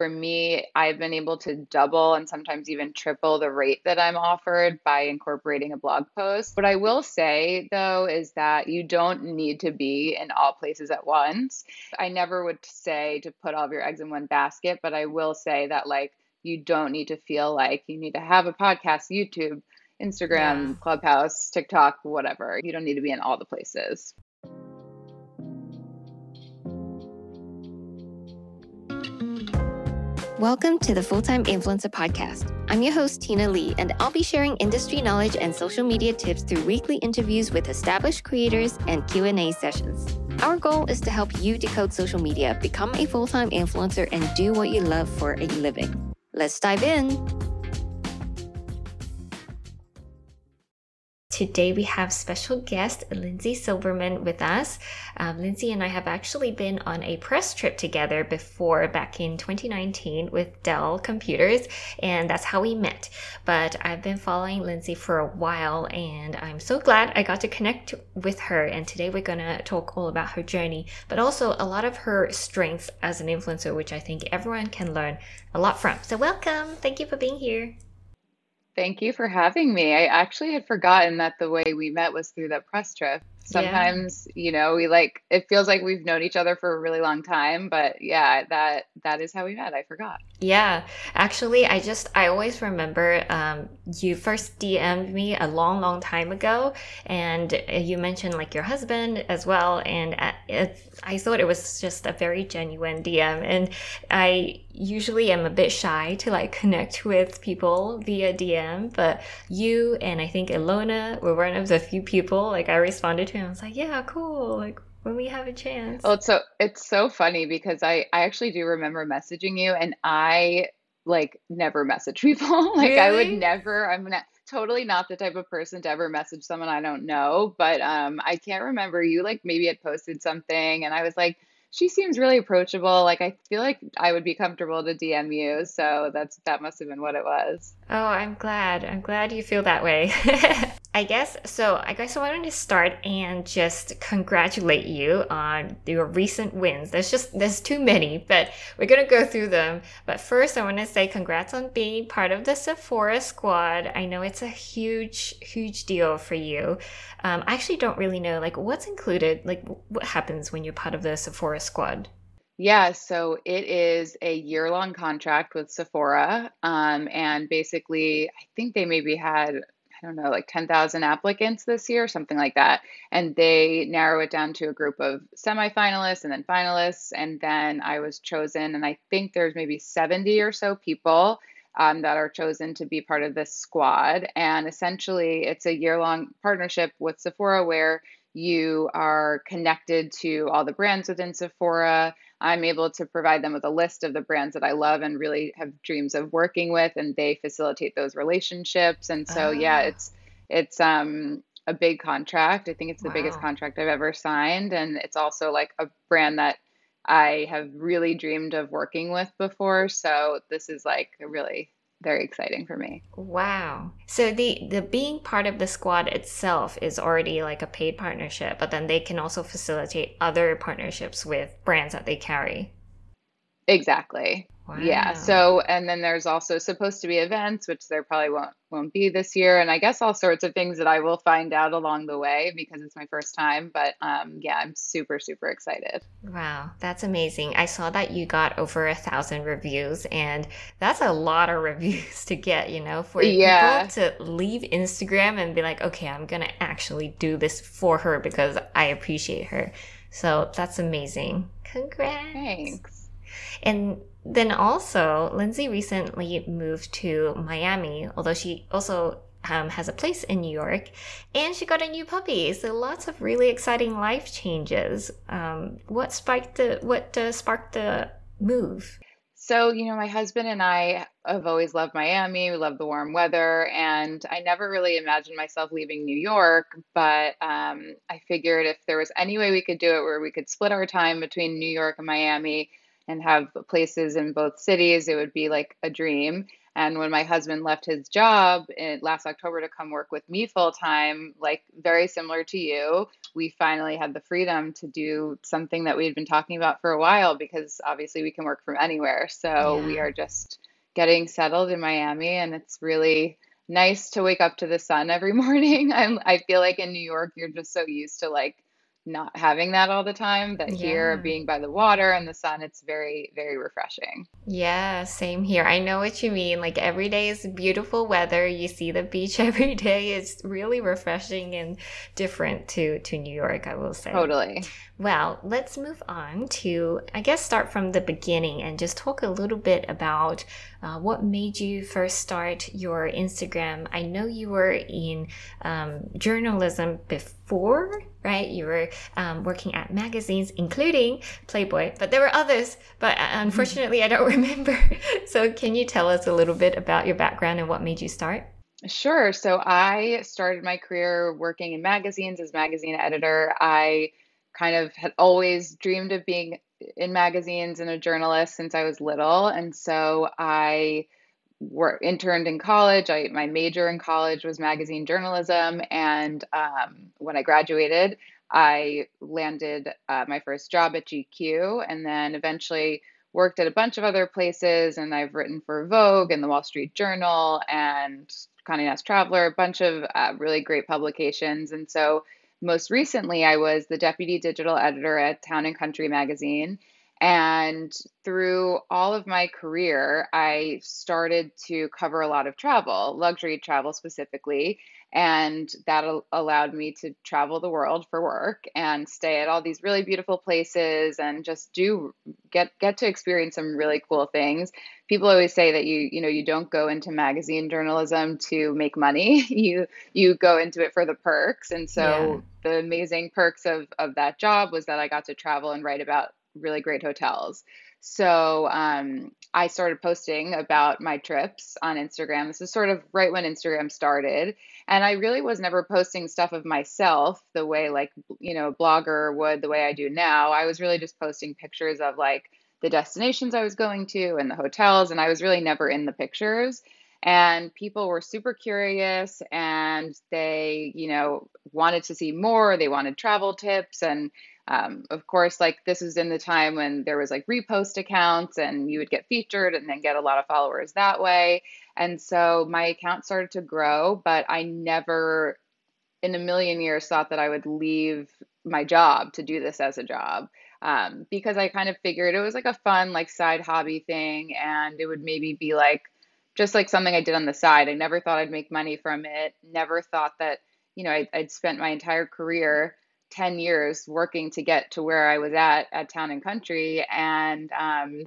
For me, I've been able to double and sometimes even triple the rate that I'm offered by incorporating a blog post. What I will say though is that you don't need to be in all places at once. I never would say to put all of your eggs in one basket, but I will say that like you don't need to feel like you need to have a podcast, YouTube, Instagram, yeah. Clubhouse, TikTok, whatever. You don't need to be in all the places. Welcome to the Full Time Influencer Podcast. I'm your host, Tina Lee, and I'll be sharing industry knowledge and social media tips through weekly interviews with established creators and Q&A sessions. Our goal is to help you decode social media, become a full-time influencer, and do what you love for a living. Let's dive in. Today we have special guest Lindsay Silverman with us. Um, Lindsay and I have actually been on a press trip together before back in 2019 with Dell Computers, and that's how we met. But I've been following Lindsay for a while, and I'm so glad I got to connect with her. And today we're gonna talk all about her journey, but also a lot of her strengths as an influencer, which I think everyone can learn a lot from. So welcome! Thank you for being here. Thank you for having me. I actually had forgotten that the way we met was through that press trip sometimes yeah. you know we like it feels like we've known each other for a really long time but yeah that that is how we met i forgot yeah actually i just i always remember um, you first dm'd me a long long time ago and you mentioned like your husband as well and uh, it, i thought it was just a very genuine dm and i usually am a bit shy to like connect with people via dm but you and i think ilona were one of the few people like i responded to and I was like, yeah, cool. Like when we have a chance. Well, it's so it's so funny because I I actually do remember messaging you, and I like never message people. like really? I would never. I'm not totally not the type of person to ever message someone I don't know. But um, I can't remember you like maybe had posted something, and I was like she seems really approachable. Like I feel like I would be comfortable to DM you. So that's that must have been what it was. Oh, I'm glad. I'm glad you feel that way. I guess so. I guess I wanted to start and just congratulate you on your recent wins. There's just there's too many, but we're gonna go through them. But first, I want to say congrats on being part of the Sephora squad. I know it's a huge, huge deal for you. Um, I actually don't really know like what's included. Like what happens when you're part of the Sephora squad. Yeah, so it is a year long contract with Sephora. Um, and basically, I think they maybe had I don't know, like 10,000 applicants this year, something like that. And they narrow it down to a group of semifinalists and then finalists. And then I was chosen, and I think there's maybe 70 or so people um, that are chosen to be part of this squad. And essentially, it's a year long partnership with Sephora where you are connected to all the brands within Sephora. I'm able to provide them with a list of the brands that I love and really have dreams of working with, and they facilitate those relationships. And so, yeah, ah. it's it's um, a big contract. I think it's the wow. biggest contract I've ever signed, and it's also like a brand that I have really dreamed of working with before. So this is like a really very exciting for me. Wow. So the the being part of the squad itself is already like a paid partnership, but then they can also facilitate other partnerships with brands that they carry. Exactly. Wow. Yeah. So, and then there's also supposed to be events, which there probably won't won't be this year, and I guess all sorts of things that I will find out along the way because it's my first time. But um, yeah, I'm super super excited. Wow, that's amazing! I saw that you got over a thousand reviews, and that's a lot of reviews to get. You know, for yeah. people to leave Instagram and be like, okay, I'm gonna actually do this for her because I appreciate her. So that's amazing. Congrats. Thanks. And then also, Lindsay recently moved to Miami, although she also um, has a place in New York, and she got a new puppy. So lots of really exciting life changes. Um, what sparked the what uh, sparked the move? So you know, my husband and I have always loved Miami. We love the warm weather, and I never really imagined myself leaving New York. But um, I figured if there was any way we could do it, where we could split our time between New York and Miami and have places in both cities, it would be like a dream. And when my husband left his job in last October to come work with me full time, like very similar to you, we finally had the freedom to do something that we had been talking about for a while because obviously we can work from anywhere. So we are just getting settled in Miami and it's really nice to wake up to the sun every morning. I'm I feel like in New York you're just so used to like not having that all the time that here being by the water and the sun it's very very refreshing. Yeah, same here. I know what you mean. Like every day is beautiful weather. You see the beach every day. It's really refreshing and different to to New York, I will say. Totally. Well, let's move on to, I guess, start from the beginning and just talk a little bit about uh, what made you first start your Instagram. I know you were in um, journalism before, right? You were um, working at magazines, including Playboy, but there were others, but uh, unfortunately, I don't remember. So, can you tell us a little bit about your background and what made you start? Sure. So I started my career working in magazines as magazine editor. I kind of had always dreamed of being in magazines and a journalist since I was little. And so I wor interned in college. I, my major in college was magazine journalism. And um, when I graduated, I landed uh, my first job at GQ and then eventually worked at a bunch of other places. And I've written for Vogue and the Wall Street Journal and Condé Nast Traveler, a bunch of uh, really great publications. And so most recently, I was the deputy digital editor at Town and Country magazine. And through all of my career, I started to cover a lot of travel, luxury travel specifically. And that al- allowed me to travel the world for work and stay at all these really beautiful places and just do get get to experience some really cool things. People always say that you you know you don't go into magazine journalism to make money. You you go into it for the perks. And Yeah. so the amazing perks of of that job was that I got to travel and write about really great hotels. So um, I started posting about my trips on Instagram. This is sort of right when Instagram started. And I really was never posting stuff of myself the way like, you know, a blogger would the way I do now. I was really just posting pictures of like the destinations I was going to and the hotels, and I was really never in the pictures. And people were super curious and they, you know, wanted to see more. They wanted travel tips. And um, of course, like this was in the time when there was like repost accounts and you would get featured and then get a lot of followers that way. And so my account started to grow, but I never in a million years thought that I would leave my job to do this as a job. Um, because I kind of figured it was like a fun, like side hobby thing, and it would maybe be like just like something I did on the side. I never thought I'd make money from it. Never thought that, you know, I'd, I'd spent my entire career, 10 years working to get to where I was at at Town and Country, and um,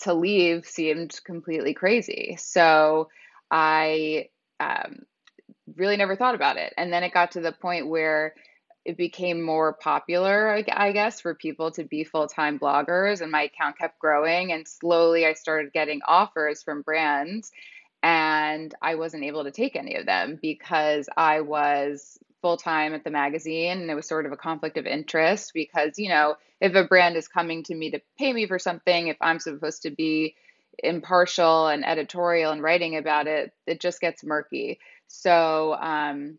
to leave seemed completely crazy. So I um, really never thought about it. And then it got to the point where it became more popular, I guess, for people to be full-time bloggers, and my account kept growing. And slowly I started getting offers from brands, and I wasn't able to take any of them because I was full-time at the magazine, and it was sort of a conflict of interest because, you know, if a brand is coming to me to pay me for something, if I'm supposed to be impartial and editorial and writing about it, it just gets murky. So um,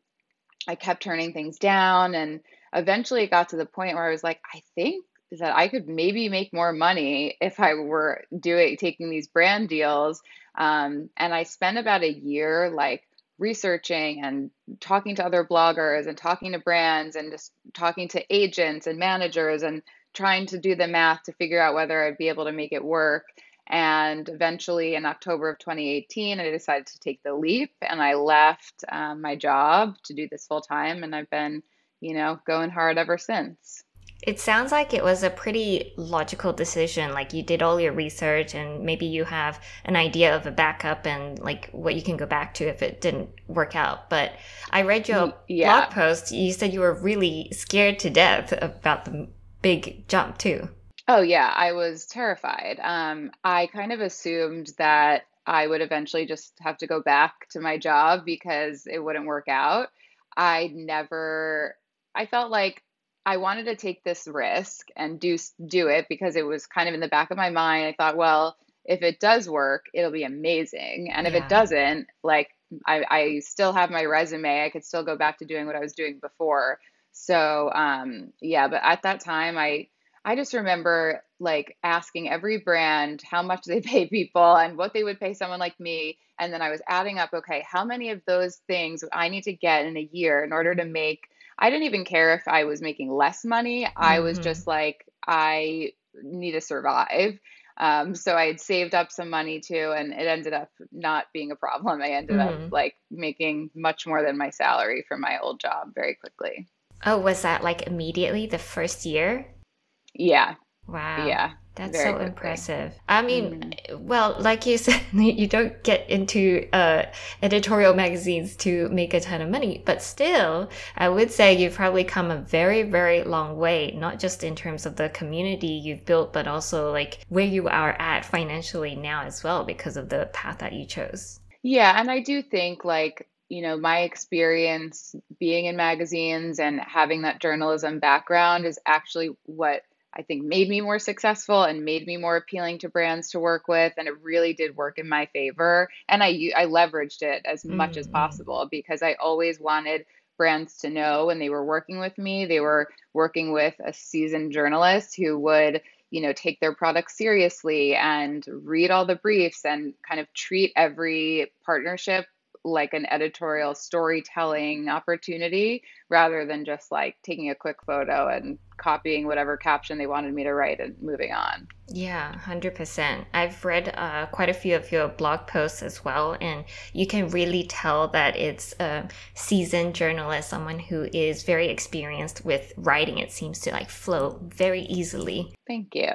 I kept turning things down, and eventually it got to the point where I was like, I think that I could maybe make more money if I were doing taking these brand deals. Um, and I spent about a year like researching and talking to other bloggers and talking to brands and just talking to agents and managers and trying to do the math to figure out whether I'd be able to make it work. And eventually, in October of 2018, I decided to take the leap and I left um, my job to do this full time. And I've been, you know, going hard ever since. It sounds like it was a pretty logical decision. Like you did all your research and maybe you have an idea of a backup and like what you can go back to if it didn't work out. But I read your Y- blog post. You said you were really scared to death about the big jump too. Oh, yeah, I was terrified. Um, I kind of assumed that I would eventually just have to go back to my job because it wouldn't work out. I never, I felt like I wanted to take this risk and do do it because it was kind of in the back of my mind. I thought, well, if it does work, it'll be amazing. And if it doesn't, like I, I still have my resume. I could still go back to doing what I was doing before. So um, yeah, but at that time, I I just remember like asking every brand how much they pay people and what they would pay someone like me. And then I was adding up, okay, how many of those things I need to get in a year in order to make, I didn't even care if I was making less money. I was hmm just like, I need to survive. Um, so I had saved up some money too, and it ended up not being a problem. I ended up hmm like making much more than my salary from my old job very quickly. Oh, was that like immediately the first year? Yeah, Wow. yeah, That's so quickly. impressive. I mean, hmm well, like you said, you don't get into uh, editorial magazines to make a ton of money, but still, I would say you've probably come a very, very long way, not just in terms of the community you've built, but also like where you are at financially now as well because of the path that you chose. Yeah, and I do think like, you know, my experience being in magazines and having that journalism background is actually what I think made me more successful and made me more appealing to brands to work with, and it really did work in my favor. And I I leveraged it as much as Mm-hmm. possible because I always wanted brands to know when they were working with me, they were working with a seasoned journalist who would you know, take their product seriously and read all the briefs and kind of treat every partnership like an editorial storytelling opportunity rather than just like taking a quick photo and copying whatever caption they wanted me to write and moving on. Yeah, 100%. I've read uh, quite a few of your blog posts as well, and you can really tell that it's a seasoned journalist, someone who is very experienced with writing. It seems to like flow very easily. Thank you.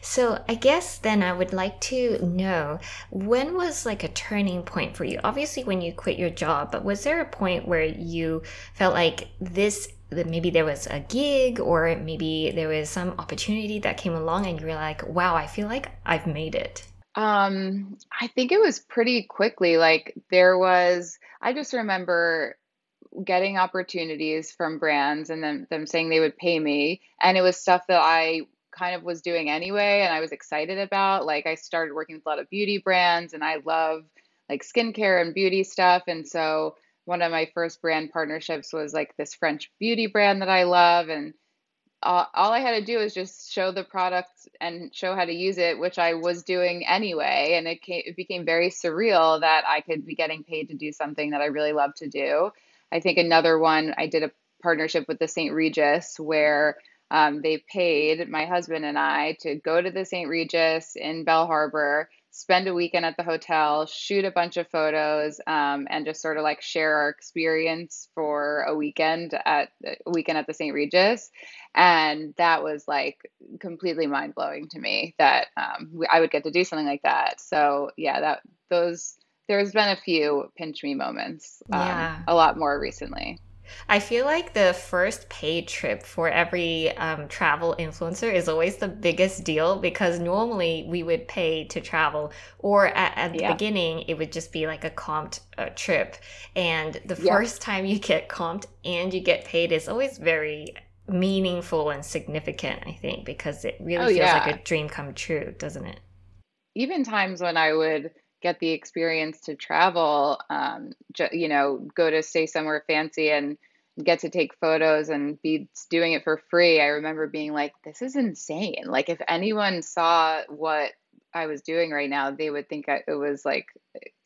So, I guess then I would like to know when was like a turning point for you? Obviously, when you quit your job, but was there a point where you felt like this maybe there was a gig or maybe there was some opportunity that came along and you were like, wow, I feel like I've made it. Um, I think it was pretty quickly. Like there was, I just remember getting opportunities from brands and then them saying they would pay me. And it was stuff that I kind of was doing anyway and I was excited about. Like I started working with a lot of beauty brands and I love like skincare and beauty stuff. And so one of my first brand partnerships was like this French beauty brand that I love. And all, all I had to do was just show the product and show how to use it, which I was doing anyway. And it came, it became very surreal that I could be getting paid to do something that I really love to do. I think another one, I did a partnership with the St. Regis where um, they paid my husband and I to go to the St. Regis in Bal Harbour, spend a weekend at the hotel, shoot a bunch of photos, um, and just sort of like share our experience for a weekend at a weekend at the St. Regis. And that was like completely mind blowing to me that um, we, I would get to do something like that. So yeah, that those there's been a few pinch me moments, um, Yeah. a lot more recently. I feel like the first paid trip for every um, travel influencer is always the biggest deal because normally we would pay to travel, or at, at the Yeah. beginning, it would just be like a comped uh, trip. And the Yep. first time you get comped and you get paid is always very meaningful and significant, I think, because it really Oh feels like a dream come true, doesn't it? even times when I would get the experience to travel, um, ju- you know, go to stay somewhere fancy and get to take photos and be doing it for free, I remember being like, this is insane. Like, if anyone saw what I was doing right now, they would think I, it was like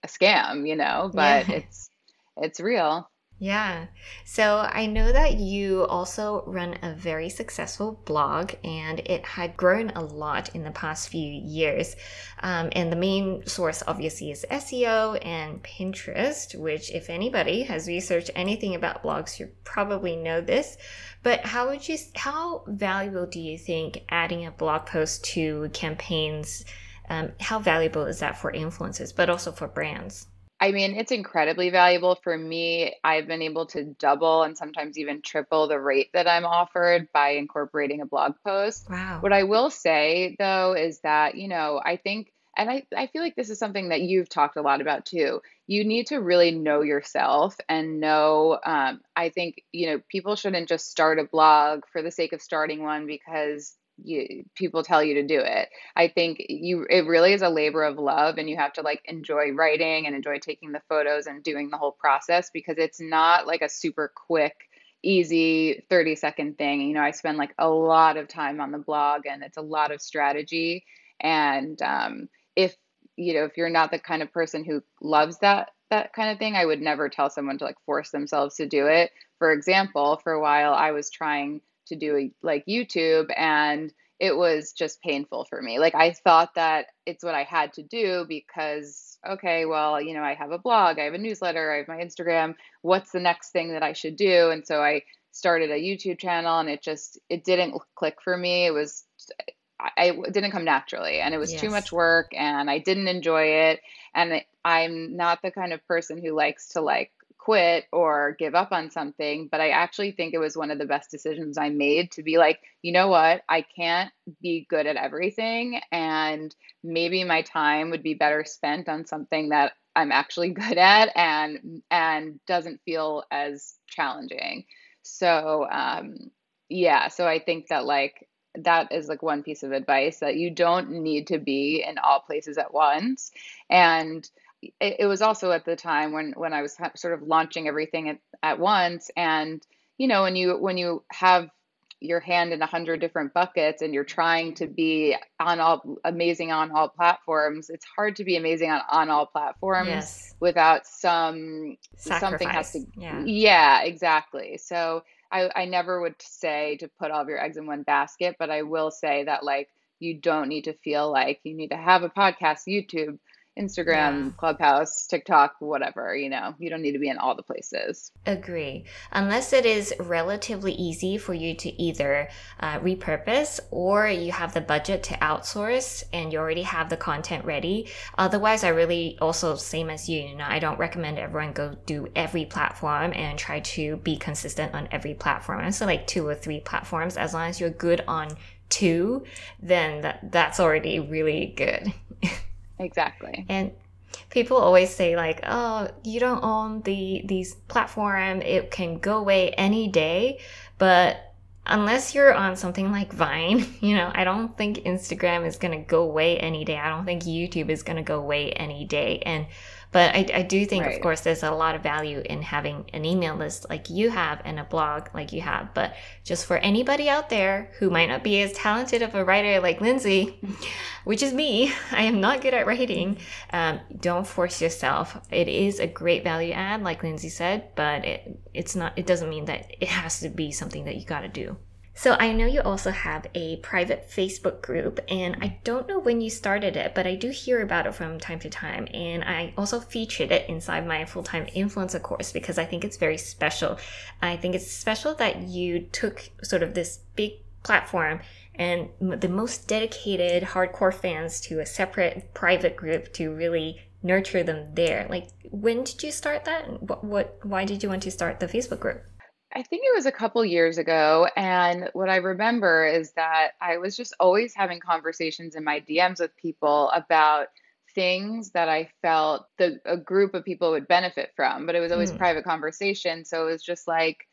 a scam, you know, but Yeah. it's it's real. Yeah. So I know that you also run a very successful blog and it had grown a lot in the past few years. Um, and the main source obviously is SEO and Pinterest, which if anybody has researched anything about blogs, you probably know this. But how would you, how valuable do you think adding a blog post to campaigns, um, how valuable is that for influencers, but also for brands? I mean, it's incredibly valuable for me. I've been able to double and sometimes even triple the rate that I'm offered by incorporating a blog post. Wow. What I will say though is that, you know, I think and I, I feel like this is something that you've talked a lot about too. You need to really know yourself and know. Um, I think you know people shouldn't just start a blog for the sake of starting one because you people tell you to do it. I think you it really is a labor of love and you have to like enjoy writing and enjoy taking the photos and doing the whole process because it's not like a super quick easy 30 second thing. You know, I spend like a lot of time on the blog and it's a lot of strategy and um, if you know if you're not the kind of person who loves that that kind of thing, I would never tell someone to like force themselves to do it. For example, for a while I was trying to do like YouTube and it was just painful for me. Like I thought that it's what I had to do because okay, well, you know, I have a blog, I have a newsletter, I have my Instagram. What's the next thing that I should do? And so I started a YouTube channel and it just it didn't click for me. It was I, didn't come naturally and it was yes. too much work and I didn't enjoy it and I'm not the kind of person who likes to like quit or give up on something, but I actually think it was one of the best decisions I made to be like, you know what? I can't be good at everything. And maybe my time would be better spent on something that I'm actually good at and and doesn't feel as challenging. So um yeah, so I think that like that is like one piece of advice that you don't need to be in all places at once. And it, it was also at the time when when I was sort of launching everything at, at once and you know when you when you have your hand in a hundred different buckets and you're trying to be on all amazing on all platforms it's hard to be amazing on, on all platforms yes. without some Sacrifice. something has to yeah. yeah exactly so I, I never would say to put all of your eggs in one basket but i will say that like you don't need to feel like you need to have a podcast youtube Instagram, yeah. Clubhouse, TikTok, whatever, you know, you don't need to be in all the places. Agree. Unless it is relatively easy for you to either uh, repurpose or you have the budget to outsource and you already have the content ready. Otherwise, I really also, same as you, you know, I don't recommend everyone go do every platform and try to be consistent on every platform. So like two or three platforms, as long as you're good on two, then that, that's already really good. Exactly. And people always say like, "Oh, you don't own the these platform; it can go away any day." But unless you're on something like Vine, you know, I don't think Instagram is gonna go away any day. I don't think YouTube is gonna go away any day. And but I, I do think, right. of course, there's a lot of value in having an email list like you have and a blog like you have. But just for anybody out there who might not be as talented of a writer like Lindsay, which is me, I am not good at writing. Um, don't force yourself. It is a great value add, like Lindsay said, but it, it's not. It doesn't mean that it has to be something that you got to do. So I know you also have a private Facebook group, and I don't know when you started it, but I do hear about it from time to time. And I also featured it inside my full time influencer course because I think it's very special. I think it's special that you took sort of this big platform and the most dedicated hardcore fans to a separate private group to really nurture them there. Like, when did you start that? What, what why did you want to start the Facebook group? I think it was a couple years ago. And what I remember is that I was just always having conversations in my DMs with people about things that I felt the a group of people would benefit from, but it was always mm. private conversation. So it was just like,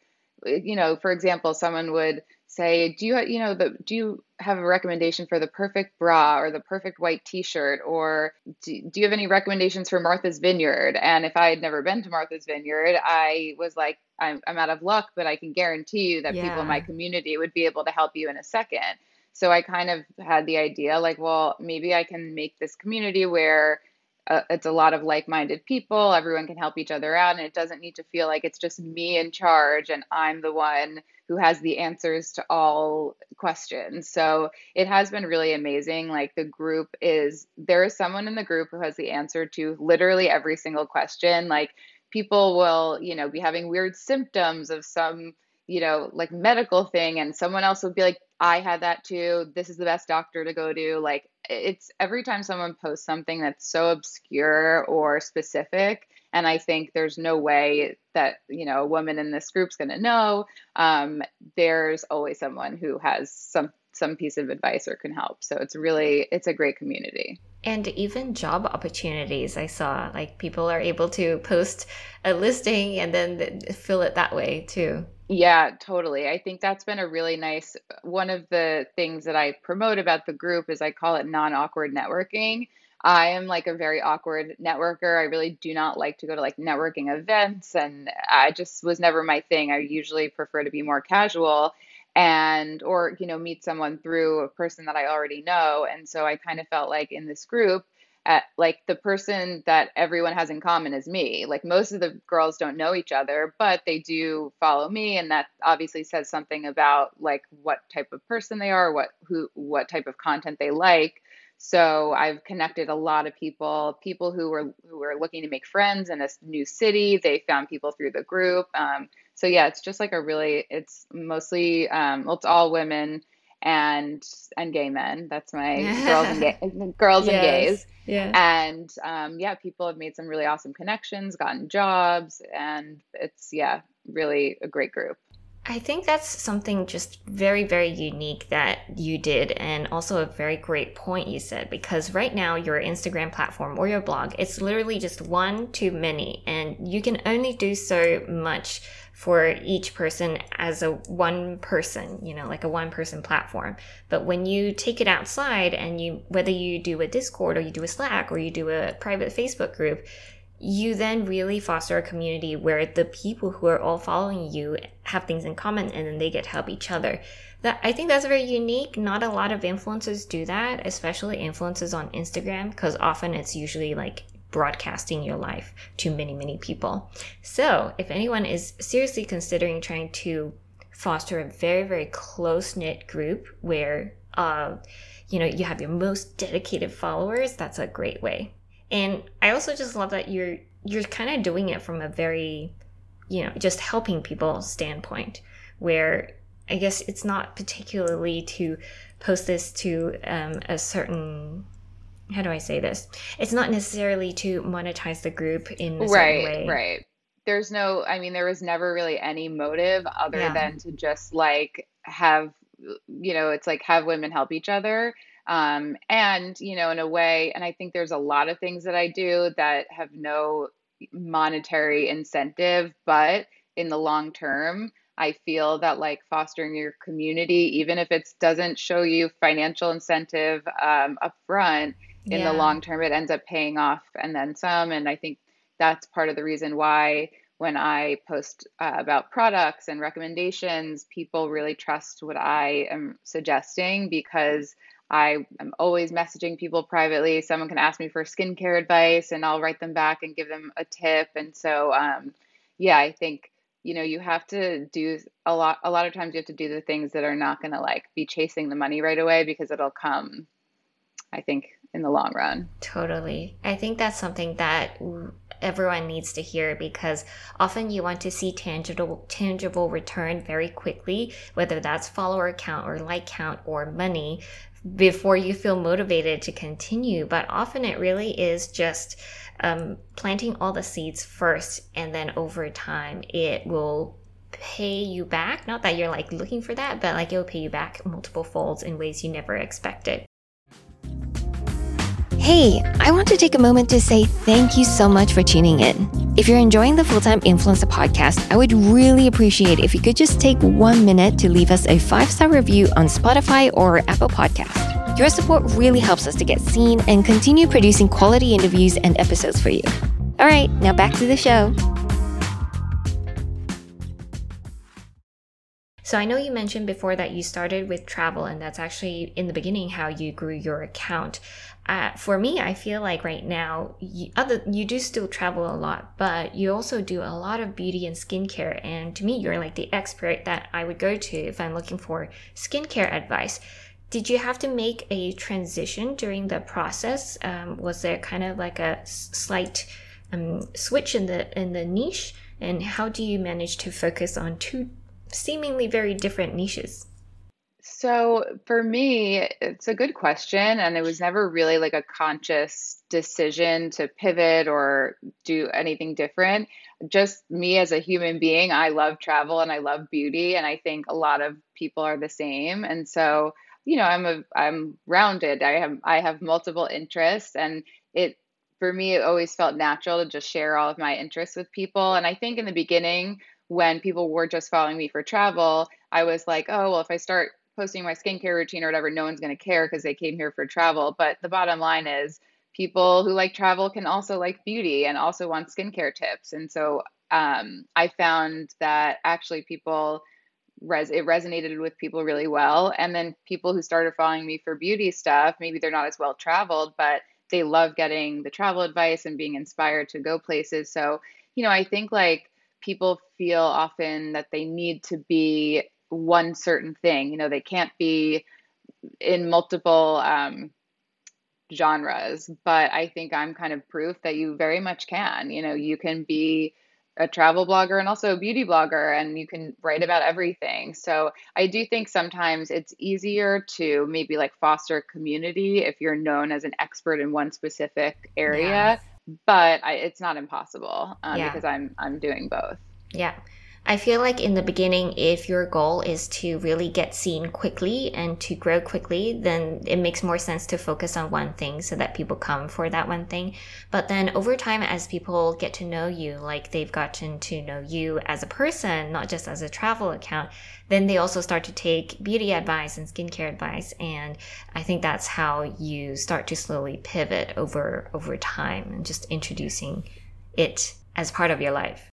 you know, for example, someone would say, "Do you you know the do you have a recommendation for the perfect bra or the perfect white T-shirt, or do, do you have any recommendations for Martha's Vineyard?" And if I had never been to Martha's Vineyard, I was like, "I'm I'm out of luck, but I can guarantee you that yeah. people in my community would be able to help you in a second. So I kind of had the idea, like, well, maybe I can make this community where uh, it's a lot of like-minded people. Everyone can help each other out and it doesn't need to feel like it's just me in charge and i'm the one who has the answers to all questions. So it has been really amazing. Like the group is there is someone in the group who has the answer to literally every single question. Like people will you know be having weird symptoms of some you know, like medical thing, and someone else would be like, I had that too. This is the best doctor to go to. Like, it's every time someone posts something that's so obscure or specific, and I think there's no way that, you know, a woman in this group's going to know. Um, there's always someone who has some some piece of advice or can help. So it's really it's a great community. And even job opportunities, I saw like people are able to post a listing and then fill it that way too. Yeah, totally. I think that's been a really nice one of the things that I promote about the group is I call it non-awkward networking. I am like a very awkward networker. I really do not like to go to like networking events and I just was never my thing. I usually prefer to be more casual and or you know meet someone through a person that I already know. And so I kind of felt like in this group at like the person that everyone has in common is me. Like most of the girls don't know each other, but they do follow me and that obviously says something about like what type of person they are, what who what type of content they like. So I've connected a lot of people, people who were who were looking to make friends in a new city. They found people through the group. Um, so yeah, it's just like a really, it's mostly, um, well, it's all women and and gay men. That's my girls and gay, girls yes. and gays. Yeah. And um, yeah, people have made some really awesome connections, gotten jobs, and it's yeah, really a great group. I think that's something just very, very unique that you did, and also a very great point you said. Because right now, your Instagram platform or your blog, it's literally just one too many, and you can only do so much for each person as a one person, you know, like a one person platform. But when you take it outside and you, whether you do a Discord or you do a Slack or you do a private Facebook group, you then really foster a community where the people who are all following you have things in common and then they get help each other. That I think that's very unique. Not a lot of influencers do that, especially influencers on Instagram, because often it's usually like broadcasting your life to many, many people. So, if anyone is seriously considering trying to foster a very, very close knit group where, uh, you know, you have your most dedicated followers, that's a great way. And I also just love that you're you're kind of doing it from a very, you know, just helping people standpoint, where I guess it's not particularly to post this to um, a certain how do I say this? It's not necessarily to monetize the group in a right, way. Right. There's no, I mean, there was never really any motive other yeah. than to just like have, you know, it's like have women help each other. Um, and, you know, in a way, and I think there's a lot of things that I do that have no monetary incentive, but in the long term, I feel that like fostering your community, even if it doesn't show you financial incentive um, upfront, in yeah. the long term it ends up paying off and then some and i think that's part of the reason why when i post uh, about products and recommendations people really trust what i am suggesting because i am always messaging people privately someone can ask me for skincare advice and i'll write them back and give them a tip and so um, yeah i think you know you have to do a lot a lot of times you have to do the things that are not going to like be chasing the money right away because it'll come i think in the long run. Totally. I think that's something that everyone needs to hear because often you want to see tangible tangible return very quickly, whether that's follower count or like count or money before you feel motivated to continue. But often it really is just um, planting all the seeds first, and then over time it will pay you back. Not that you're like looking for that, but like it will pay you back multiple folds in ways you never expected. Hey, I want to take a moment to say thank you so much for tuning in. If you're enjoying the Full Time Influencer podcast, I would really appreciate if you could just take one minute to leave us a five star review on Spotify or Apple Podcast. Your support really helps us to get seen and continue producing quality interviews and episodes for you. All right, now back to the show. So I know you mentioned before that you started with travel, and that's actually in the beginning how you grew your account. Uh, for me, I feel like right now, you, other you do still travel a lot, but you also do a lot of beauty and skincare. And to me, you're like the expert that I would go to if I'm looking for skincare advice. Did you have to make a transition during the process? Um, was there kind of like a slight um, switch in the in the niche? And how do you manage to focus on two seemingly very different niches? So for me, it's a good question. And it was never really like a conscious decision to pivot or do anything different. Just me as a human being, I love travel and I love beauty. And I think a lot of people are the same. And so you know, I'm a I'm rounded. I have I have multiple interests and it for me it always felt natural to just share all of my interests with people. And I think in the beginning when people were just following me for travel, I was like, oh well if I start posting my skincare routine or whatever, no one's gonna care because they came here for travel. But the bottom line is people who like travel can also like beauty and also want skincare tips. And so um, I found that actually people res it resonated with people really well. And then people who started following me for beauty stuff, maybe they're not as well traveled, but they love getting the travel advice and being inspired to go places. So, you know, I think like people feel often that they need to be one certain thing. You know, they can't be in multiple um, genres, but I think I'm kind of proof that you very much can. You know, you can be a travel blogger and also a beauty blogger and you can write about everything. So I do think sometimes it's easier to maybe like foster community if you're known as an expert in one specific area, yeah. but I, it's not impossible um, yeah. because I'm I'm doing both. Yeah. I feel like in the beginning, if your goal is to really get seen quickly and to grow quickly, then it makes more sense to focus on one thing so that people come for that one thing. But then over time, as people get to know you, like they've gotten to know you as a person, not just as a travel account, then they also start to take beauty advice and skincare advice. And I think that's how you start to slowly pivot over, over time and just introducing it as part of your life.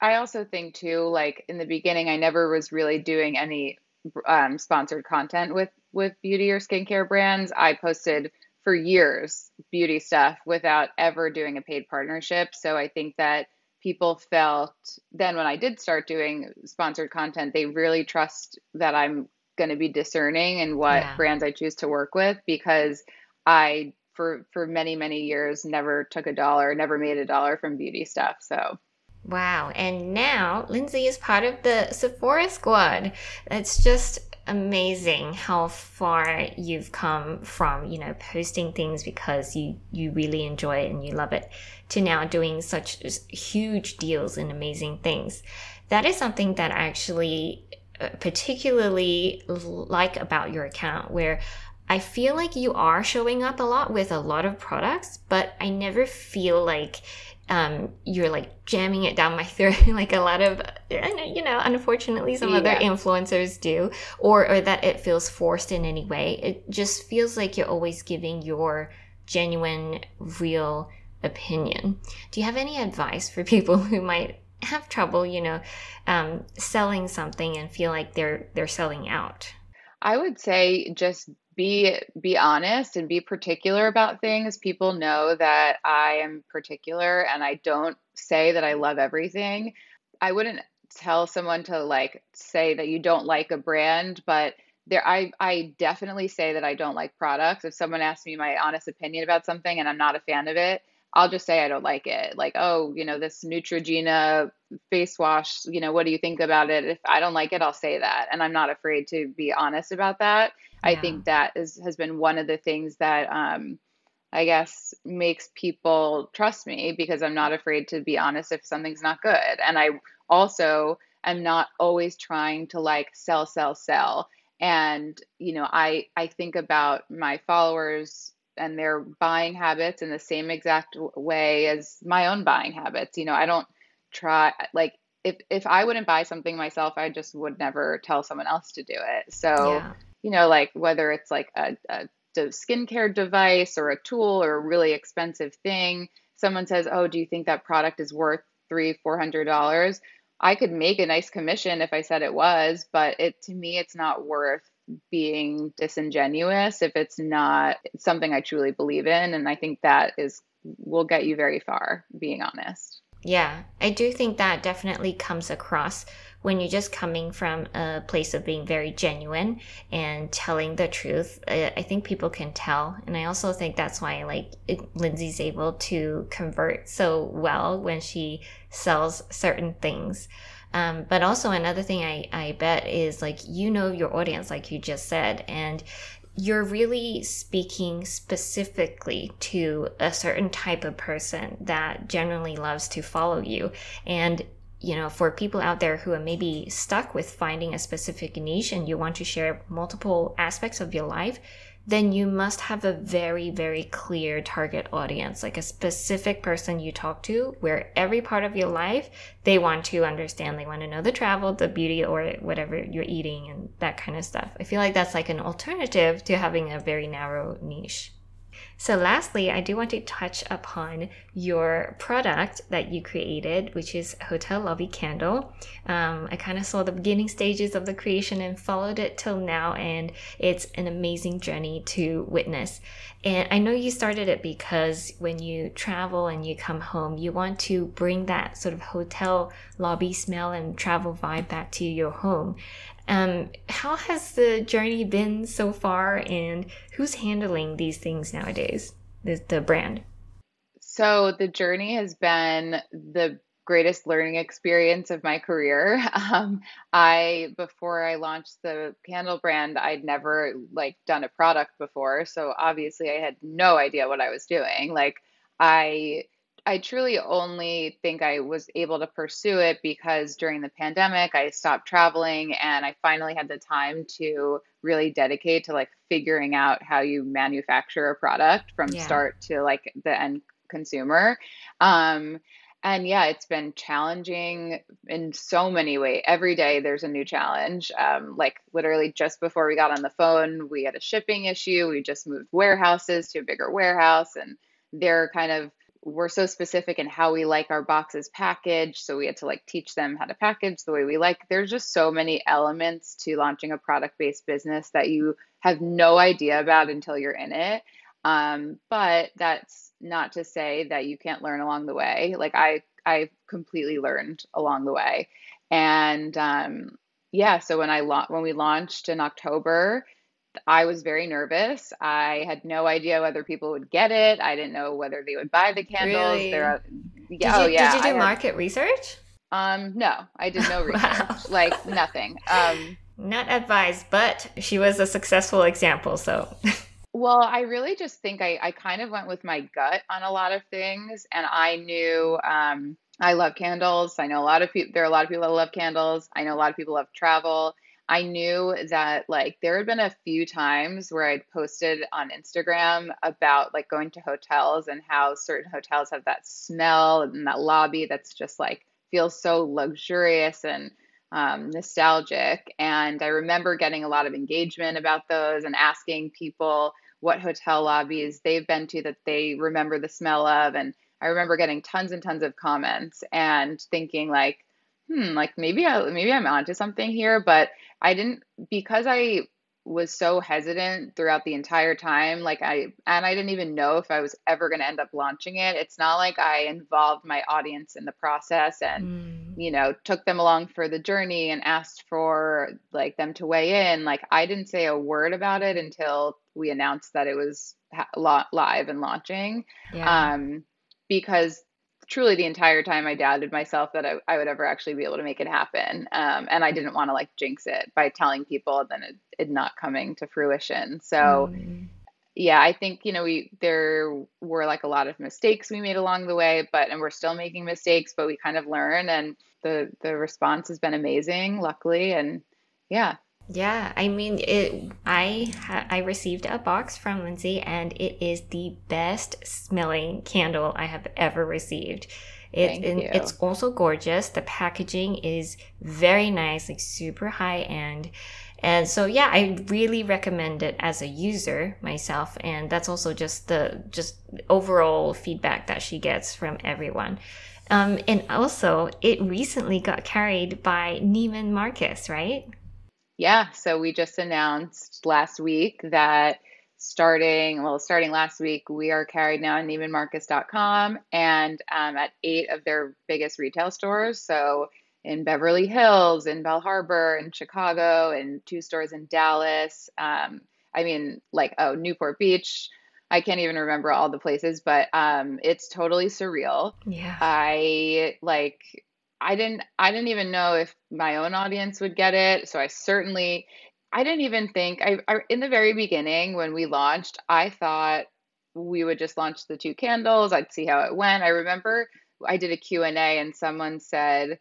I also think too, like in the beginning, I never was really doing any um, sponsored content with with beauty or skincare brands. I posted for years beauty stuff without ever doing a paid partnership. So I think that people felt then when I did start doing sponsored content, they really trust that I'm going to be discerning in what yeah. brands I choose to work with because I for for many many years never took a dollar, never made a dollar from beauty stuff. So Wow. And now Lindsay is part of the Sephora squad. It's just amazing how far you've come from, you know, posting things because you, you really enjoy it and you love it to now doing such huge deals and amazing things. That is something that I actually uh, particularly like about your account where I feel like you are showing up a lot with a lot of products, but I never feel like um, you're like jamming it down my throat like a lot of you know unfortunately some yeah. other influencers do or or that it feels forced in any way. It just feels like you're always giving your genuine real opinion. Do you have any advice for people who might have trouble you know um, selling something and feel like they're they're selling out i would say just be be honest and be particular about things. People know that I am particular and I don't say that I love everything. I wouldn't tell someone to like say that you don't like a brand, but there I I definitely say that I don't like products. If someone asks me my honest opinion about something and I'm not a fan of it, I'll just say I don't like it. Like, oh, you know, this Neutrogena face wash, you know, what do you think about it? If I don't like it, I'll say that. And I'm not afraid to be honest about that. Yeah. I think that is has been one of the things that um I guess makes people trust me because I'm not afraid to be honest if something's not good. And I also am not always trying to like sell, sell, sell. And, you know, I I think about my followers and their buying habits in the same exact way as my own buying habits. You know, I don't try like if if I wouldn't buy something myself, I just would never tell someone else to do it. So, yeah. you know, like whether it's like a, a, a skincare device or a tool or a really expensive thing, someone says, "Oh, do you think that product is worth three, four hundred dollars?" I could make a nice commission if I said it was, but it to me, it's not worth being disingenuous if it's not something I truly believe in. And I think that is will get you very far, being honest. Yeah, I do think that definitely comes across when you're just coming from a place of being very genuine and telling the truth. I think people can tell. And I also think that's why, like, Lindsay's able to convert so well when she sells certain things. Um, but also another thing I, I bet is like you know your audience, like you just said, and you're really speaking specifically to a certain type of person that generally loves to follow you. And you know, for people out there who are maybe stuck with finding a specific niche and you want to share multiple aspects of your life, then you must have a very, very clear target audience, like a specific person you talk to, where every part of your life they want to understand. They want to know the travel, the beauty, or whatever you're eating, and that kind of stuff. I feel like that's like an alternative to having a very narrow niche. So, lastly, I do want to touch upon your product that you created, which is Hotel Lobby Candle. Um, I kind of saw the beginning stages of the creation and followed it till now, and it's an amazing journey to witness. And I know you started it because when you travel and you come home, you want to bring that sort of hotel lobby smell and travel vibe back to your home. Um, how has the journey been so far, and who's handling these things nowadays? The, the brand. So the journey has been the greatest learning experience of my career. Um, I before I launched the candle brand, I'd never like done a product before, so obviously I had no idea what I was doing. Like I I truly only think I was able to pursue it because during the pandemic, I stopped traveling and I finally had the time to really dedicate to like figuring out how you manufacture a product from Yeah. start to like the end consumer. Um, and yeah, it's been challenging in so many ways. Every day there's a new challenge. Um, like literally just before we got on the phone, we had a shipping issue. We just moved warehouses to a bigger warehouse and they're kind of we're so specific in how we like our boxes packaged. So we had to like teach them how to package the way we like. There's just so many elements to launching a product based business that you have no idea about until you're in it. Um, but that's not to say that you can't learn along the way. Like I, I completely learned along the way. And um, yeah, so when I la- when we launched in October, I was very nervous. I had no idea whether people would get it. I didn't know whether they would buy the candles. Really? Did yeah, oh you did yeah, you I do had market research? um no, I did no Wow. research, like nothing. Um, Not advised, but she was a successful example. So, well, I really just think I I kind of went with my gut on a lot of things, and I knew um I love candles. I know a lot of people. There are a lot of people that love candles. I know a lot of people love travel. I knew that like there had been a few times where I'd posted on Instagram about like going to hotels and how certain hotels have that smell and that lobby that's just like feels so luxurious and um, nostalgic. And I remember getting a lot of engagement about those and asking people what hotel lobbies they've been to that they remember the smell of. And I remember getting tons and tons of comments and thinking like, hmm, like maybe I maybe I'm onto something here, but I didn't because I was so hesitant throughout the entire time, like I and I didn't even know if I was ever going to end up launching it. It's not like I involved my audience in the process and mm, you know, took them along for the journey and asked for like them to weigh in. Like I didn't say a word about it until we announced that it was ha- live and launching. yeah. Um, because truly the entire time I doubted myself that I, I would ever actually be able to make it happen. Um, and I didn't want to like jinx it by telling people and then it, it not coming to fruition. So Mm. yeah, I think, you know, we there were like a lot of mistakes we made along the way, but and we're still making mistakes, but we kind of learn and the the response has been amazing, luckily. And yeah, Yeah, I mean it I ha I received a box from Lindsay and it is the best smelling candle I have ever received. It thank you. it's also gorgeous. The packaging is very nice, like super high end. And so yeah, I really recommend it as a user myself and that's also just the just overall feedback that she gets from everyone. Um, and also, it recently got carried by Neiman Marcus, right? Yeah, so we just announced last week that starting, well, starting last week, we are carried now on neimanmarcus.com and um, at eight of their biggest retail stores. So in Beverly Hills, in Bal Harbour, in Chicago, and two stores in Dallas. Um, I mean, like, oh, Newport Beach. I can't even remember all the places, but um, it's totally surreal. Yeah. I like I didn't I didn't even know if my own audience would get it. So I certainly I didn't even think I, I in the very beginning when we launched, I thought we would just launch the two candles. I'd see how it went. I remember I did a Q and someone said,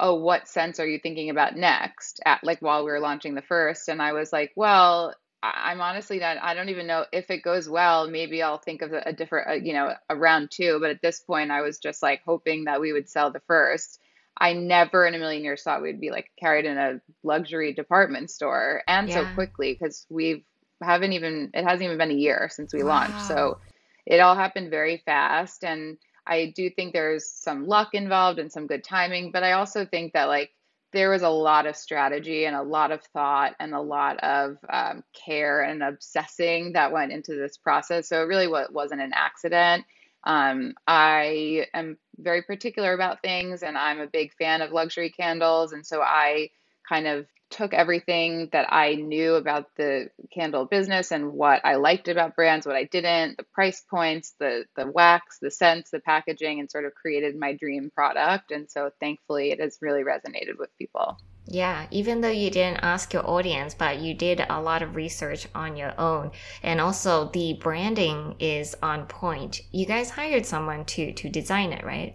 oh, what scents are you thinking about next? At like while we were launching the first. And I was like, well, I- am honestly not, I don't even know if it goes well, maybe I'll think of a, a different, uh, you know, a round two. But at this point, I was just like hoping that we would sell the first. I never in a million years thought we'd be like carried in a luxury department store and so quickly because we've haven't even, it hasn't even been a year since we launched. So it all happened very fast. And I do think there's some luck involved and some good timing, but I also think that like there was a lot of strategy and a lot of thought and a lot of um, care and obsessing that went into this process. So it really wa- wasn't an accident. Um, I am very particular about things and I'm a big fan of luxury candles. And so I kind of took everything that I knew about the candle business and what I liked about brands, what I didn't, the price points, the the wax, the scents, the packaging, and sort of created my dream product. And so thankfully it has really resonated with people. Yeah, even though you didn't ask your audience, but you did a lot of research on your own. And also the branding is on point. You guys hired someone to to design it, right?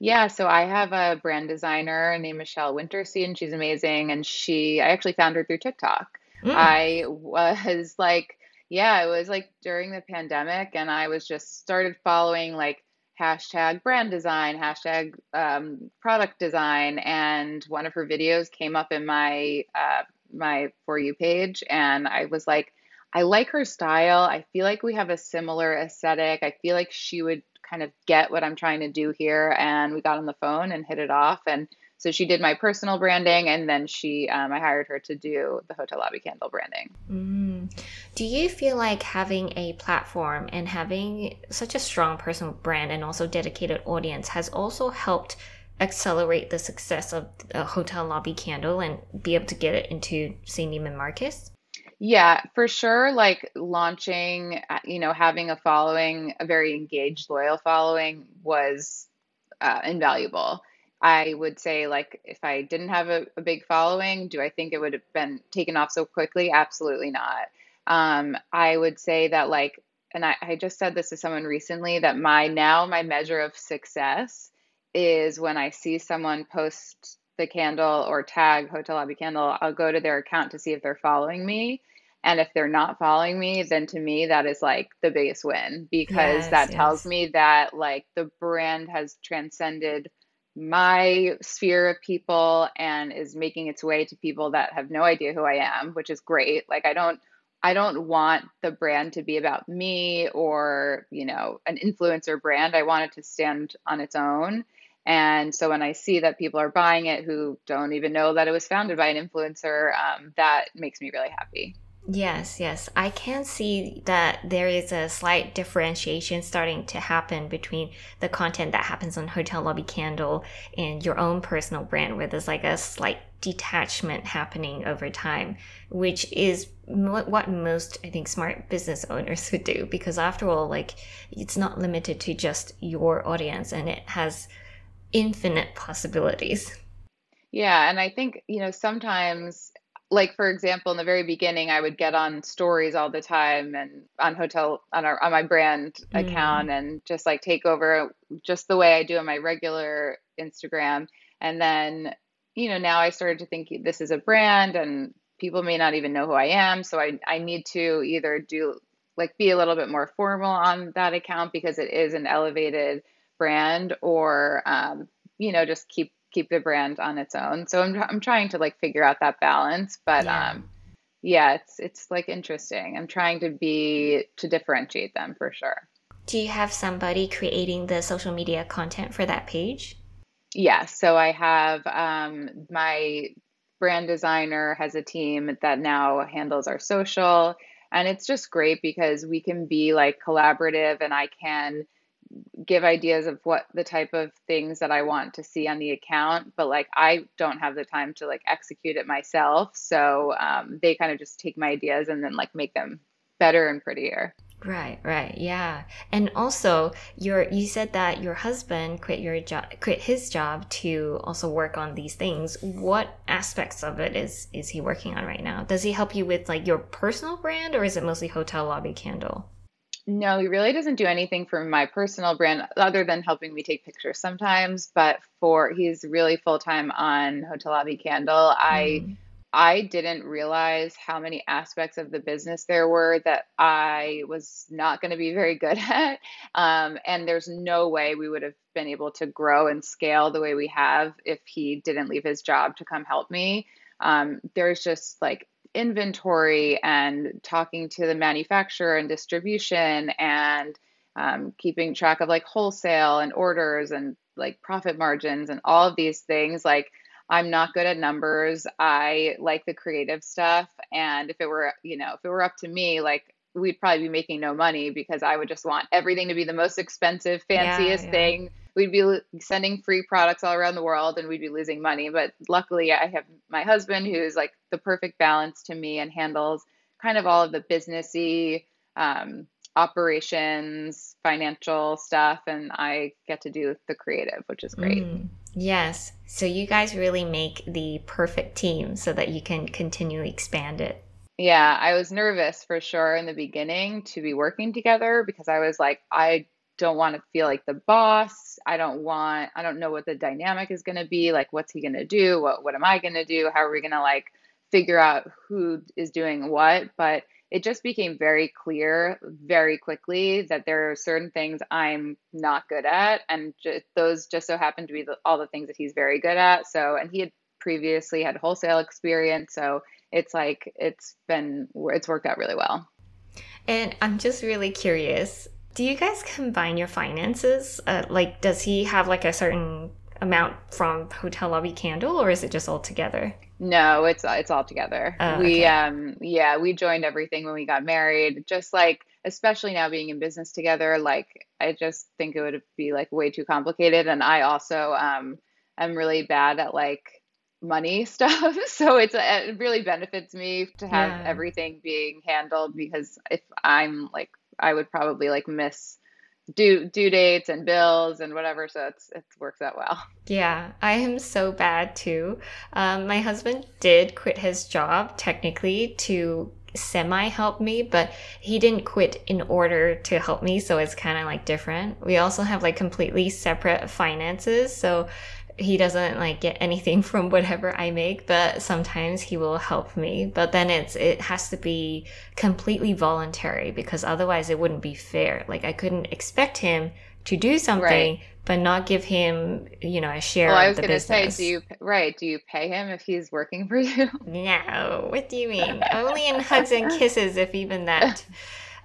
Yeah, so I have a brand designer named Michelle Winterstein. She's amazing. And she, I actually found her through TikTok. Mm. I was like, yeah, it was like during the pandemic, and I was just started following like hashtag brand design, hashtag um, product design, and one of her videos came up in my uh, my For You page, and I was like, I like her style. I feel like we have a similar aesthetic. I feel like she would kind of get what I'm trying to do here. And we got on the phone and hit it off. And so she did my personal branding, and then she, um, I hired her to do the Hotel Lobby Candle branding. Mm. Do you feel like having a platform and having such a strong personal brand and also dedicated audience has also helped accelerate the success of a hotel lobby candle and be able to get it into, say, Neiman Marcus? Yeah, for sure. Like launching, uh, you know, having a following, a very engaged, loyal following was uh, invaluable. I would say, like, if I didn't have a, a big following, do I think it would have been taken off so quickly? Absolutely not. Um, I would say that, like, and I, I just said this to someone recently that my now my measure of success is when I see someone post the candle or tag Hotel Lobby Candle, I'll go to their account to see if they're following me. And if they're not following me, then to me, that is like the biggest win because Yes, that tells me that like the brand has transcended my sphere of people and is making its way to people that have no idea who I am, which is great. Like I don't I don't want the brand to be about me or, you know, an influencer brand. I want it to stand on its own. And so when I see that people are buying it who don't even know that it was founded by an influencer, um, that makes me really happy. Yes, yes. I can see that there is a slight differentiation starting to happen between the content that happens on Hotel Lobby Candle and your own personal brand, where there's like a slight detachment happening over time, which is what most, I think, smart business owners would do. Because after all, like, it's not limited to just your audience and it has infinite possibilities. Yeah, and I think, you know, sometimes, like for example, in the very beginning, I would get on stories all the time and on hotel on our on my brand Mm, account and just like take over just the way I do on my regular Instagram. And then, you know, now I started to think this is a brand and people may not even know who I am, so I I need to either do like be a little bit more formal on that account because it is an elevated brand or um, you know, just keep keep the brand on its own. So I'm I'm trying to like figure out that balance, but yeah. um yeah, it's it's like interesting. I'm trying to be to differentiate them for sure. Do you have somebody creating the social media content for that page? Yeah, so I have um my brand designer has a team that now handles our social and it's just great because we can be like collaborative and I can give ideas of what the type of things that I want to see on the account, but like I don't have the time to like execute it myself. So um, they kind of just take my ideas and then like make them better and prettier. Right, right, yeah. And also, your you said that your husband quit your job, quit his job to also work on these things. What aspects of it is is he working on right now? Does he help you with like your personal brand, or is it mostly Hotel Lobby Candle? No, he really doesn't do anything for my personal brand other than helping me take pictures sometimes. But for he's really full time on Hotel Lobby Candle. I Mm, I didn't realize how many aspects of the business there were that I was not going to be very good at. Um, and there's no way we would have been able to grow and scale the way we have if he didn't leave his job to come help me. Um, there's just like inventory and talking to the manufacturer and distribution and um, keeping track of like wholesale and orders and like profit margins and all of these things. Like, I'm not good at numbers. I like the creative stuff. And if it were, you know, if it were up to me, like we'd probably be making no money because I would just want everything to be the most expensive, yeah, fanciest yeah. thing. We'd be sending free products all around the world and we'd be losing money. But luckily, I have my husband who's like the perfect balance to me and handles kind of all of the businessy um, operations, financial stuff. And I get to do the creative, which is great. Mm, yes. So you guys really make the perfect team so that you can continually expand it. Yeah, I was nervous for sure in the beginning to be working together because I was like, I don't want to feel like the boss. I don't want, I don't know what the dynamic is going to be. Like, what's he going to do? What, what am I going to do? How are we going to like figure out who is doing what? But it just became very clear very quickly that there are certain things I'm not good at. And ju- those just so happen to be the, all the things that he's very good at. So, and he had previously had wholesale experience. So, it's like it's been it's worked out really well. And I'm just really curious. Do you guys combine your finances? Uh, like, does he have like a certain amount from Hotel Lobby Candle, or is it just all together? No, it's it's all together. Oh, We okay. um yeah, we joined everything when we got married. Just like especially now being in business together, like I just think it would be like way too complicated and I also um am really bad at like money stuff. So it's it really benefits me to have Yeah. everything being handled because if I'm like I would probably like miss due due dates and bills and whatever, so it's it works out well. Yeah, I am so bad too. Um, my husband did quit his job technically to semi help me, but he didn't quit in order to help me, so it's kind of like different. We also have like completely separate finances, so he doesn't like get anything from whatever I make, but sometimes he will help me. But then it's it has to be completely voluntary because otherwise it wouldn't be fair. Like I couldn't expect him to do Right. something but not give him, you know, a Well, share I of was the gonna say, do business. you, right, do you pay him if he's working for you? No, what do you mean? Only in hugs and kisses, if even that.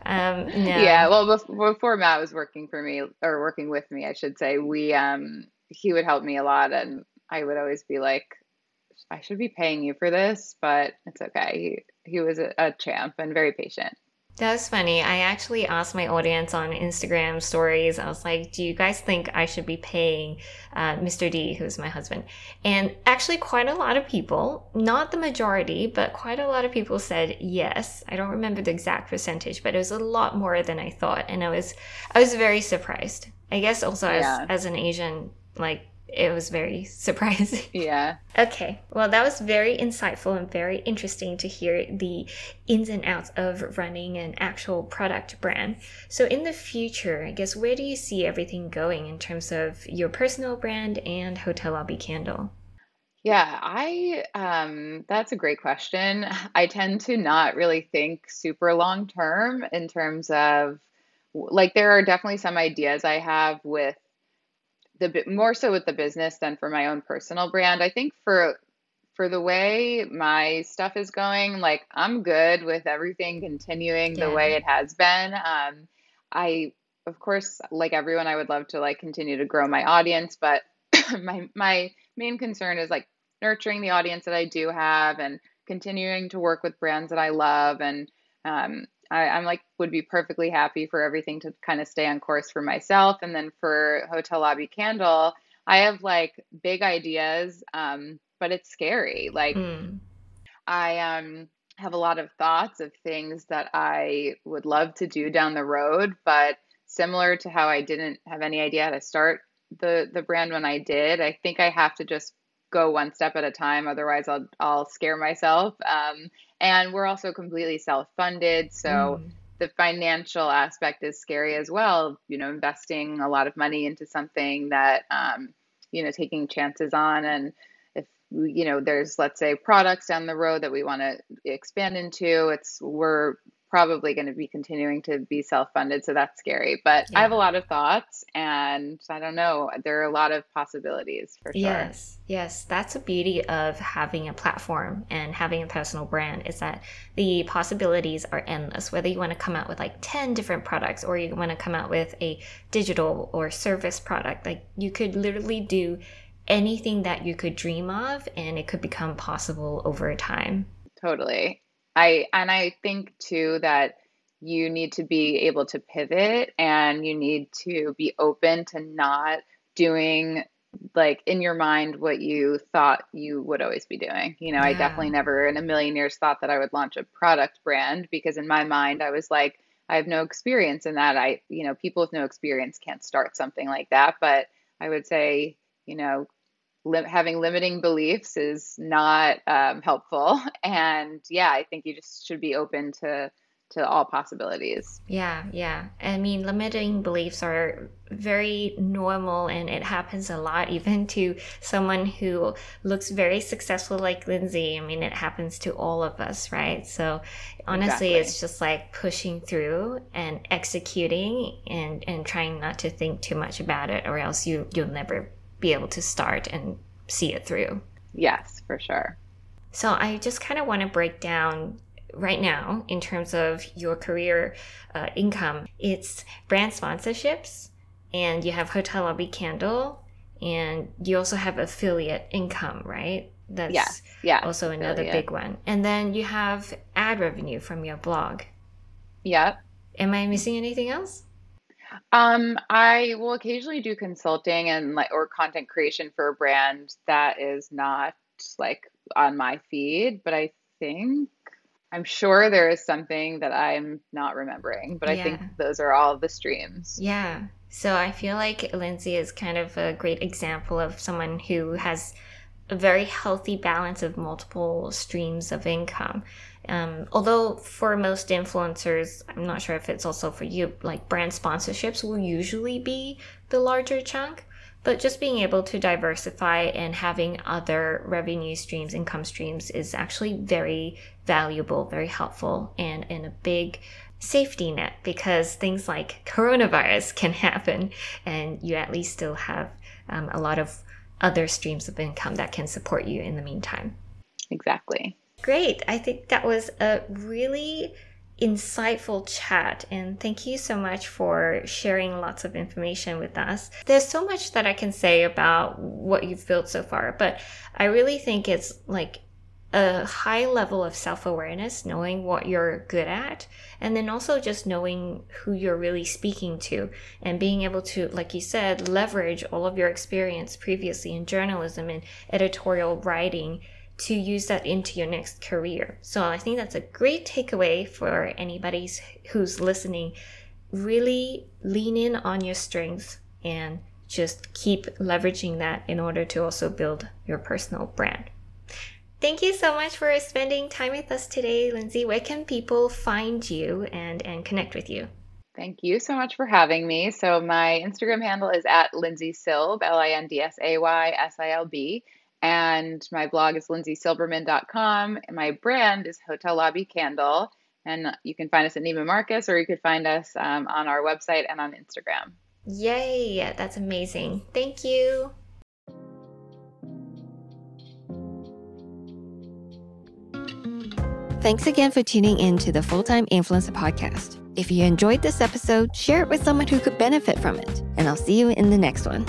Um, Yeah, well, bef- before Matt was working for me, or working with me, I should say, we, um, he would help me a lot, and I would always be like, I should be paying you for this, but it's okay. He, he was a, a champ and very patient. That was funny. I actually asked my audience on Instagram stories. I was like, "Do you guys think I should be paying uh, Mr. D, who's my husband?" And actually, quite a lot of people, not the majority, but quite a lot of people said yes. I don't remember the exact percentage, but it was a lot more than I thought, and I was, I was very surprised. I guess also as as an Asian, like it was very surprising. yeah. Okay, well, that was very insightful and very interesting to hear the ins and outs of running an actual product brand. So, in the future, I guess, where do you see everything going in terms of your personal brand and Hotel Lobby Candle? Yeah, I, um, that's a great question. I tend to not really think super long term in terms of, like, there are definitely some ideas I have with the bit more so with the business than for my own personal brand. I think for for the way my stuff is going, like I'm good with everything continuing the way it has been. Um, I, of course, like everyone, I would love to like continue to grow my audience, but my my main concern is like nurturing the audience that I do have and continuing to work with brands that I love and um, I, I'm like would be perfectly happy for everything to kind of stay on course for myself. And then for Hotel Lobby Candle I have like big ideas um, but it's scary. Like mm, I um have a lot of thoughts of things that I would love to do down the road, but similar to how I didn't have any idea how to start the the brand when I did, I think I have to just go one step at a time, otherwise I'll I'll scare myself. Um, and we're also completely self-funded, so mm, the financial aspect is scary as well. You know, investing a lot of money into something that, um, you know, taking chances on. And if, you know, there's, let's say, products down the road that we want to expand into, it's, we're probably going to be continuing to be self-funded so that's scary but yeah. i have a lot of thoughts and i don't know there are a lot of possibilities for sure. Yes yes that's the beauty of having a platform and having a personal brand is that the possibilities are endless whether you want to come out with like 10 different products or you want to come out with a digital or service product like you could literally do anything that you could dream of and it could become possible over time. Totally I and I think too that you need to be able to pivot and you need to be open to not doing like in your mind what you thought you would always be doing. You know, yeah. I definitely never in a million years thought that I would launch a product brand because in my mind I was like I have no experience in that. I, you know, people with no experience can't start something like that, but I would say, you know, li- having limiting beliefs is not um, helpful. And yeah, I think you just should be open to to all possibilities. Yeah, yeah. I mean, limiting beliefs are very normal and it happens a lot, even to someone who looks very successful like Lindsay. I mean, it happens to all of us, right? So honestly, exactly. it's just like pushing through and executing and, and trying not to think too much about it or else you, you'll never be able to start and see it through. Yes, for sure. So I just kind of want to break down right now in terms of your career uh, income. It's brand sponsorships, and you have Hotel Lobby Candle, and you also have affiliate income, right? That's yes. yeah, also another affiliate. big one. And then you have ad revenue from your blog. Yep. Am I missing anything else? Um, I will occasionally do consulting and like or content creation for a brand that is not like on my feed, but I think I'm sure there is something that I'm not remembering, but I think those are all the streams. Yeah. So I feel like Lindsay is kind of a great example of someone who has a very healthy balance of multiple streams of income. Um, although for most influencers, I'm not sure if it's also for you, like brand sponsorships will usually be the larger chunk. But just being able to diversify and having other revenue streams, income streams is actually very valuable, very helpful, and, and a big safety net because things like coronavirus can happen and you at least still have um, a lot of other streams of income that can support you in the meantime. Exactly. Great. I think that was a really insightful chat and thank you so much for sharing lots of information with us. There's so much that I can say about what you've built so far, but I really think it's like a high level of self awareness, knowing what you're good at, and then also just knowing who you're really speaking to and being able to, like you said, leverage all of your experience previously in journalism and editorial writing to use that into your next career. So I think that's a great takeaway for anybody who's listening. Really lean in on your strengths and just keep leveraging that in order to also build your personal brand. Thank you so much for spending time with us today, Lindsay. Where can people find you and, and connect with you? Thank you so much for having me. So my Instagram handle is at Lindsay Silb, L-I-N-D-S-A-Y-S-I-L-B. And my blog is lindsaysilberman.com. And my brand is Hotel Lobby Candle. And you can find us at Neiman Marcus or you could find us um, on our website and on Instagram. Yay! That's amazing. Thank you. Thanks again for tuning in to the Full Time Influencer Podcast. If you enjoyed this episode, share it with someone who could benefit from it. And I'll see you in the next one.